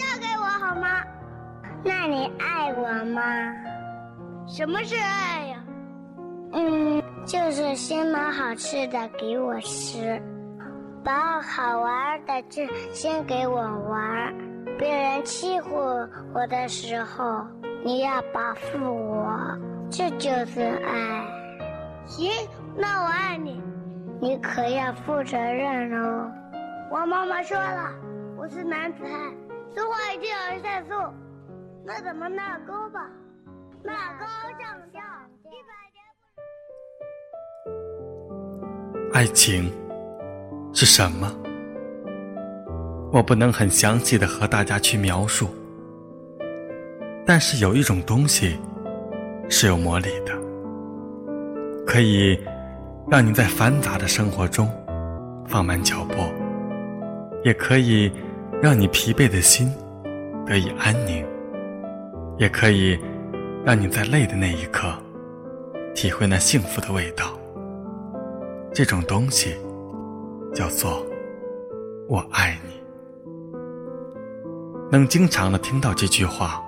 嫁给我好吗？那你爱我吗？什么是爱呀？嗯，就是先买好吃的给我吃，把好玩的就先给我玩。别人欺负我的时候，你要保护我，这就是爱。行，那我爱你，你可要负责任哦。我妈妈说了，我是男子汉，说话一定要算数。那咱们纳钩吧，纳钩上吊，一百年。爱情是什么？我不能很详细的和大家去描述，但是有一种东西是有魔力的，可以让你在繁杂的生活中放慢脚步，也可以让你疲惫的心得以安宁。也可以让你在累的那一刻体会那幸福的味道。这种东西叫做“我爱你”。能经常的听到这句话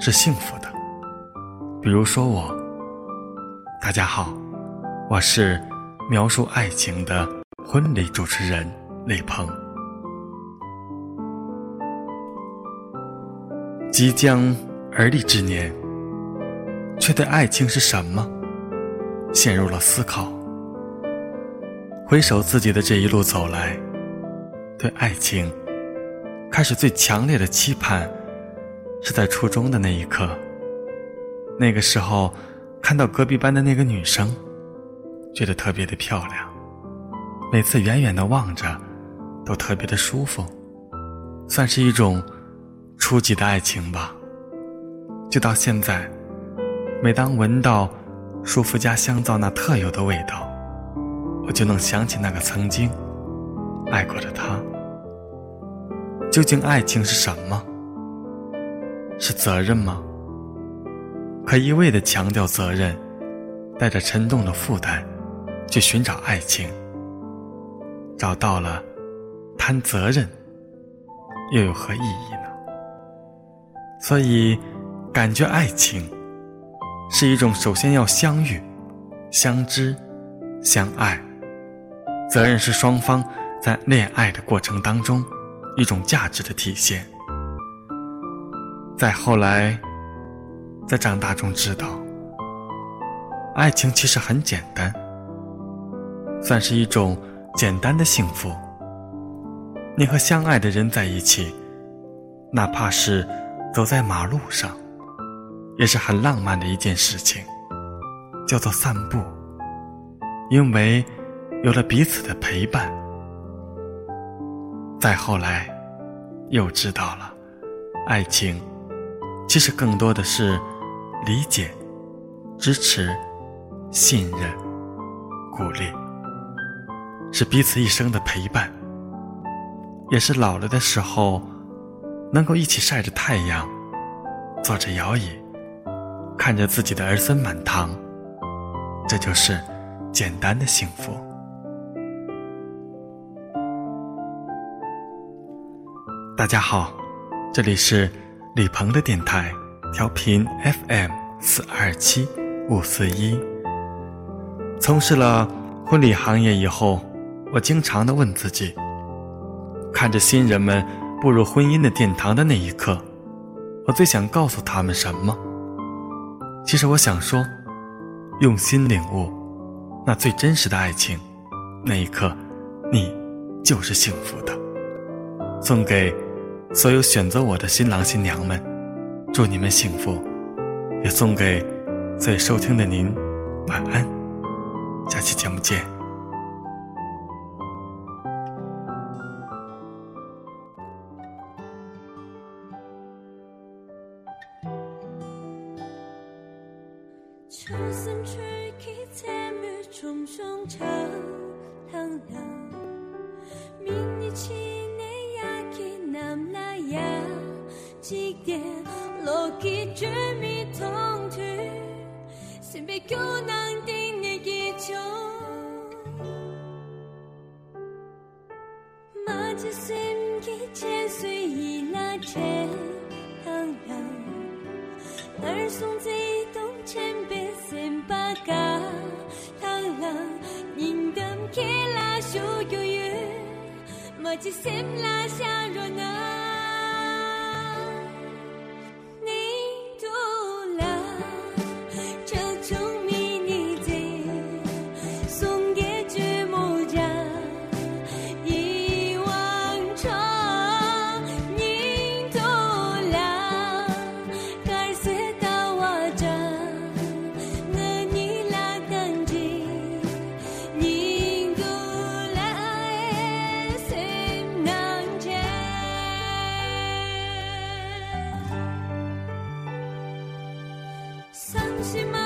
是幸福的。比如说我，大家好，我是描述爱情的婚礼主持人李鹏，即将。而立之年，却对爱情是什么陷入了思考。回首自己的这一路走来，对爱情开始最强烈的期盼，是在初中的那一刻。那个时候，看到隔壁班的那个女生，觉得特别的漂亮，每次远远的望着，都特别的舒服，算是一种初级的爱情吧。就到现在，每当闻到舒肤佳香皂那特有的味道，我就能想起那个曾经爱过的他。究竟爱情是什么？是责任吗？可一味的强调责任，带着沉重的负担去寻找爱情，找到了，谈责任又有何意义呢？所以。感觉爱情是一种首先要相遇、相知、相爱，责任是双方在恋爱的过程当中一种价值的体现。再后来，在长大中知道，爱情其实很简单，算是一种简单的幸福。你和相爱的人在一起，哪怕是走在马路上。也是很浪漫的一件事情，叫做散步。因为有了彼此的陪伴，再后来又知道了，爱情其实更多的是理解、支持、信任、鼓励，是彼此一生的陪伴，也是老了的时候能够一起晒着太阳，坐着摇椅。看着自己的儿孙满堂，这就是简单的幸福。大家好，这里是李鹏的电台，调频 FM 四二七五四一。从事了婚礼行业以后，我经常的问自己：看着新人们步入婚姻的殿堂的那一刻，我最想告诉他们什么？其实我想说，用心领悟那最真实的爱情，那一刻，你就是幸福的。送给所有选择我的新郎新娘们，祝你们幸福。也送给在收听的您，晚安。下期节目见。重生去给残余重生成唐郎明月清泪呀。给那么呀。几点落给绝密同去心被勾难定也依旧马蹄声给切碎一拉扯唐郎儿孙自动牵 ke la shu gyu yu ma ji sem la sha ro na próxima.